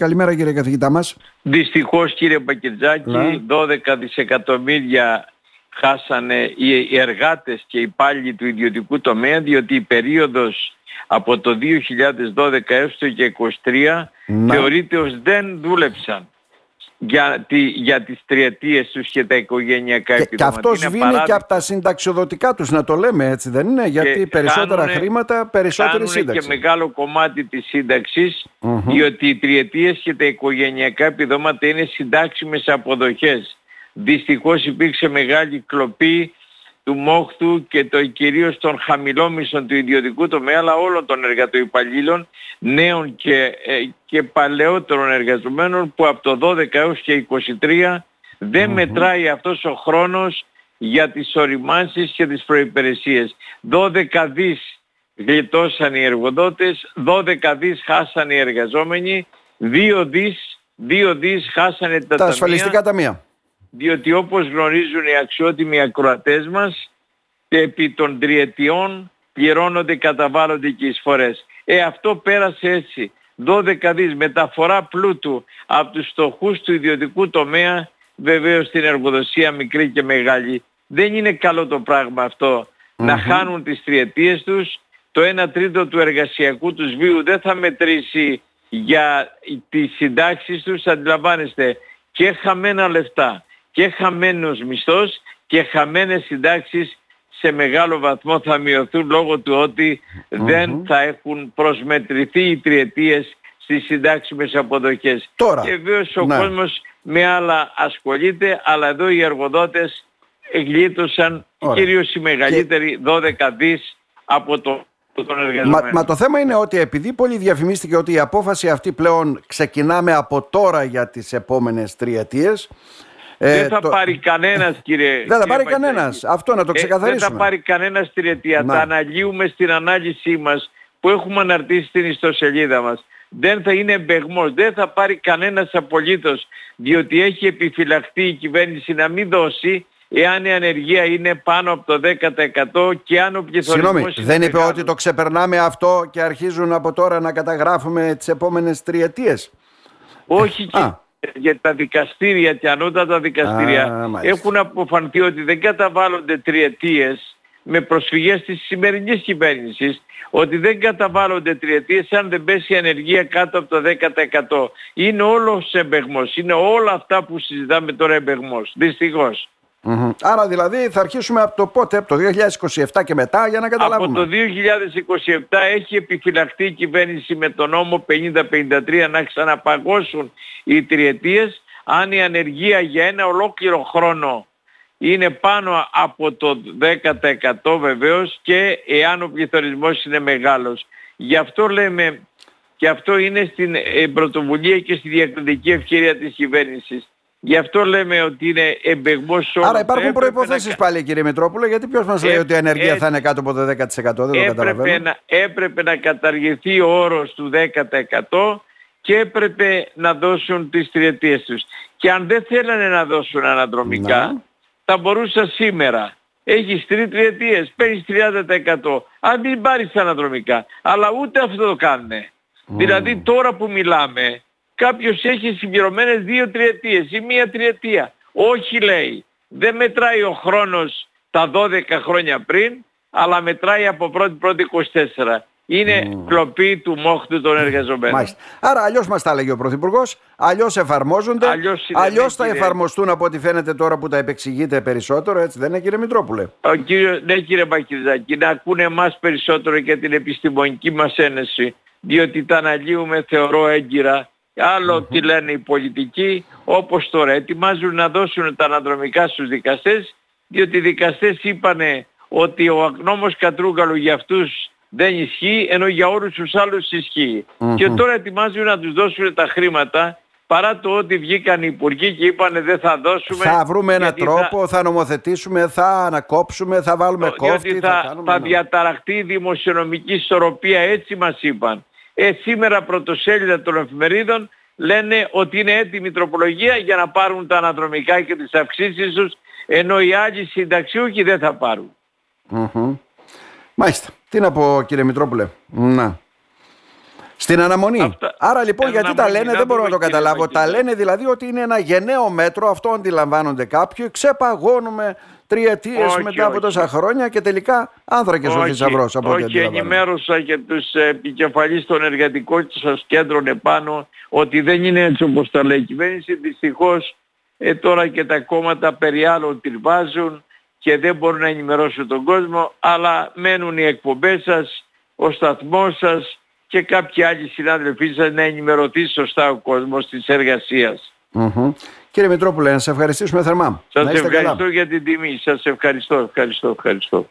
Καλημέρα κύριε καθηγητά μας. Δυστυχώς κύριε Μπακετζάκη, Ναι. 12 δισεκατομμύρια χάσανε οι εργάτες και οι υπάλληλοι του ιδιωτικού τομέα διότι η περίοδος από το 2012 έως το 2023 Ναι. θεωρείται ως δεν δούλεψαν για, τη, για τις τριετίες τους και τα οικογενειακά Και, και επιδόματα. αυτός Είναι σβήνει και απαράδεκτο. από τα συνταξιοδοτικά τους να το λέμε έτσι δεν είναι; Γιατί Και περισσότερα χάνουνε- χρήματα περισσότερη χάνουνε σύνταξη. και μεγάλο κομμάτι της σύνταξης Μμμ. διότι οι τριετίες και τα οικογενειακά επιδόματα είναι συντάξιμες αποδοχές. Δυστυχώς υπήρξε μεγάλη κλοπή του μόχθου και το κυρίως των χαμηλόμισων του ιδιωτικού τομέα αλλά όλων των εργατοϊπαλλήλων νέων και, ε, και παλαιότερων εργαζομένων που από το 12 έως και 23 δεν μετράει αυτός ο χρόνος για τις οριμάνσεις και τις προϋπηρεσίες. 12 δις γλιτώσαν οι εργοδότες, 12 δις χάσαν οι εργαζόμενοι, 2 δις, 2 δις χάσανε τα, τα ταμεία, ασφαλιστικά ταμεία. Διότι όπως γνωρίζουν οι αξιότιμοι ακροατές μας, επί των τριετιών πληρώνονται, καταβάλλονται και εισφορές. Ε, αυτό πέρασε έτσι. 12 δις μεταφορά πλούτου από τους στοχούς του ιδιωτικού τομέα, βεβαίως στην εργοδοσία μικρή και μεγάλη. Δεν είναι καλό το πράγμα αυτό να χάνουν τις τριετίες τους, το 1 τρίτο του εργασιακού τους βίου δεν θα μετρήσει για τις συντάξεις τους, αντιλαμβάνεστε, και χαμένα λεφτά και χαμένος μισθός και χαμένες συντάξεις σε μεγάλο βαθμό θα μειωθούν λόγω του ότι δεν θα έχουν προσμετρηθεί οι τριετίες στις συντάξιμες αποδοχές. Τώρα, Και βέβαιως ο ναι. κόσμος με άλλα ασχολείται, αλλά εδώ οι εργοδότες γλίτωσαν Ωραία. κυρίως οι μεγαλύτεροι 12 δις από το, τον εργαζομένο. Μα, μα το θέμα είναι ότι επειδή πολύ διαφημίστηκε ότι η απόφαση αυτή πλέον ξεκινάμε από τώρα για τις επόμενες τριετίες ε, δεν θα το- πάρει κανένας κύριε Δεν θα κύριε πάρει Παγγέλη. κανένας. Αυτό να το Ε, ξεκαθαρίσουμε. δεν θα πάρει κανένας τριετία. Να. Τα αναλύουμε στην ανάλυση μας που έχουμε αναρτήσει στην ιστοσελίδα μας. Δεν θα είναι εμπεγμός. Δεν θα πάρει κανένας απολύτως. Διότι έχει επιφυλαχθεί η κυβέρνηση να μην δώσει εάν η ανεργία είναι πάνω από το 10% και αν ο πληθωρισμός Συγγνώμη, είναι δεν είπε μεγάλος. ότι το ξεπερνάμε αυτό και αρχίζουν από τώρα να καταγράφουμε τις επόμενες τριετίες. Όχι και Α. για τα δικαστήρια και ανώτατα δικαστήρια Α, μάλιστα. έχουν αποφανθεί ότι δεν καταβάλλονται τριετίες με προσφυγές της σημερινής κυβέρνησης ότι δεν καταβάλλονται τριετίες αν δεν πέσει η ανεργία κάτω από το 10%. Είναι όλος εμπεγμός. Είναι όλα αυτά που συζητάμε τώρα εμπεγμός. Δυστυχώς. Μμμ. Άρα δηλαδή θα αρχίσουμε από το πότε, από το 2027 και μετά για να Από καταλάβουμε. το 2027 έχει επιφυλαχθεί η κυβέρνηση με τον νόμο 50-53 να ξαναπαγώσουν οι τριετίες αν η ανεργία για ένα ολόκληρο χρόνο είναι πάνω από το 10% βεβαίως και εάν ο πληθωρισμός είναι μεγάλος. Γι' αυτό λέμε και αυτό είναι στην ε, πρωτοβουλία και στη διακριτική ευκαιρία της κυβέρνησης. Γι' αυτό λέμε ότι είναι εμπεγμός όλο. Άρα υπάρχουν Έπρεπε να προϋποθέσεις κα- πάλι κύριε Μητρόπουλο γιατί ποιος μας λέει Ε, ότι η ανεργία ε, θα είναι κάτω από το 10% δεν το έπρεπε καταλαβαίνω. να, έπρεπε να καταργηθεί ο όρος του 10% και έπρεπε να δώσουν τις τριετίες τους. Και αν δεν θέλανε να δώσουν αναδρομικά, Ναι. θα μπορούσα σήμερα. Έχεις τρεις τριετίες, παίρνεις 30%. Αν μην πάρεις αναδρομικά. Αλλά ούτε αυτό το κάνουνε. Δηλαδή τώρα που μιλάμε, κάποιος έχει συμπληρωμένες δύο τριετίες ή μία τριετία. Όχι λέει. Δεν μετράει ο χρόνος τα 12 χρόνια πριν, αλλά μετράει από 1η 24. Είναι κλοπή του μόχτου των εργαζομένων. Μάλιστα. Άρα αλλιώς μας τα έλεγε ο Πρωθυπουργός, αλλιώς εφαρμόζονται, Αλλιώς είναι, αλλιώς ναι, θα κύριε. εφαρμοστούν από ό,τι φαίνεται τώρα που τα επεξηγείτε περισσότερο, έτσι δεν είναι κύριε Μητρόπουλε; Ο κύριος, ναι κύριε Μπακυρδάκη, να ακούνε εμάς περισσότερο για την επιστημονική μας ένεση, διότι τα αναλύουμε θεωρώ έγκυρα. Άλλο τι λένε οι πολιτικοί, όπως τώρα ετοιμάζουν να δώσουν τα αναδρομικά στους δικαστές, διότι οι δικαστές είπανε ότι ο νόμος Κατρούγκαλου για αυτούς δεν ισχύει, ενώ για όλους τους άλλους ισχύει. Και τώρα ετοιμάζουν να τους δώσουν τα χρήματα, παρά το ότι βγήκαν οι υπουργοί και είπανε δεν θα δώσουμε. Θα βρούμε έναν γιατί θα- τρόπο, θα... νομοθετήσουμε, θα ανακόψουμε, θα βάλουμε κόφτη, διότι θα, θα, κάνουμε... θα ναι. διαταραχτεί η δημοσιονομική ισορροπία, έτσι μας είπαν. Ε, σήμερα πρωτοσέλιδα των εφημερίδων λένε ότι είναι έτοιμη η τροπολογία για να πάρουν τα αναδρομικά και τις αυξήσεις τους, ενώ οι άλλοι συνταξιούχοι δεν θα πάρουν. Μμμ. Μάλιστα. Τι να πω κύριε Μητρόπουλε; Να. Στην αναμονή. Άρα λοιπόν γιατί τα λένε, δεν μπορώ να το καταλάβω. Τα λένε δηλαδή ότι είναι ένα γενναίο μέτρο, αυτό αντιλαμβάνονται κάποιοι. Ξεπαγώνουμε τριετίες μετά από τόσα χρόνια και τελικά άνθρακες ο θησαυρός από ό,τι Όχι, ενημέρωσα και τους επικεφαλείς των εργατικών σας κέντρων επάνω ότι δεν είναι έτσι όπως τα λέει η κυβέρνηση. Δυστυχώς ε, τώρα και τα κόμματα περί άλλων τριβάζουν και δεν μπορούν να ενημερώσουν τον κόσμο, αλλά μένουν οι εκπομπές σας, ο σταθμός σας και κάποιοι άλλοι συνάδελφοί σας να ενημερωθεί σωστά ο κόσμος της εργασίας. Mm-hmm. Κύριε Μητρόπουλε, να σας ευχαριστήσουμε θερμά. Σας ευχαριστώ για την τιμή. Σας ευχαριστώ, ευχαριστώ, ευχαριστώ.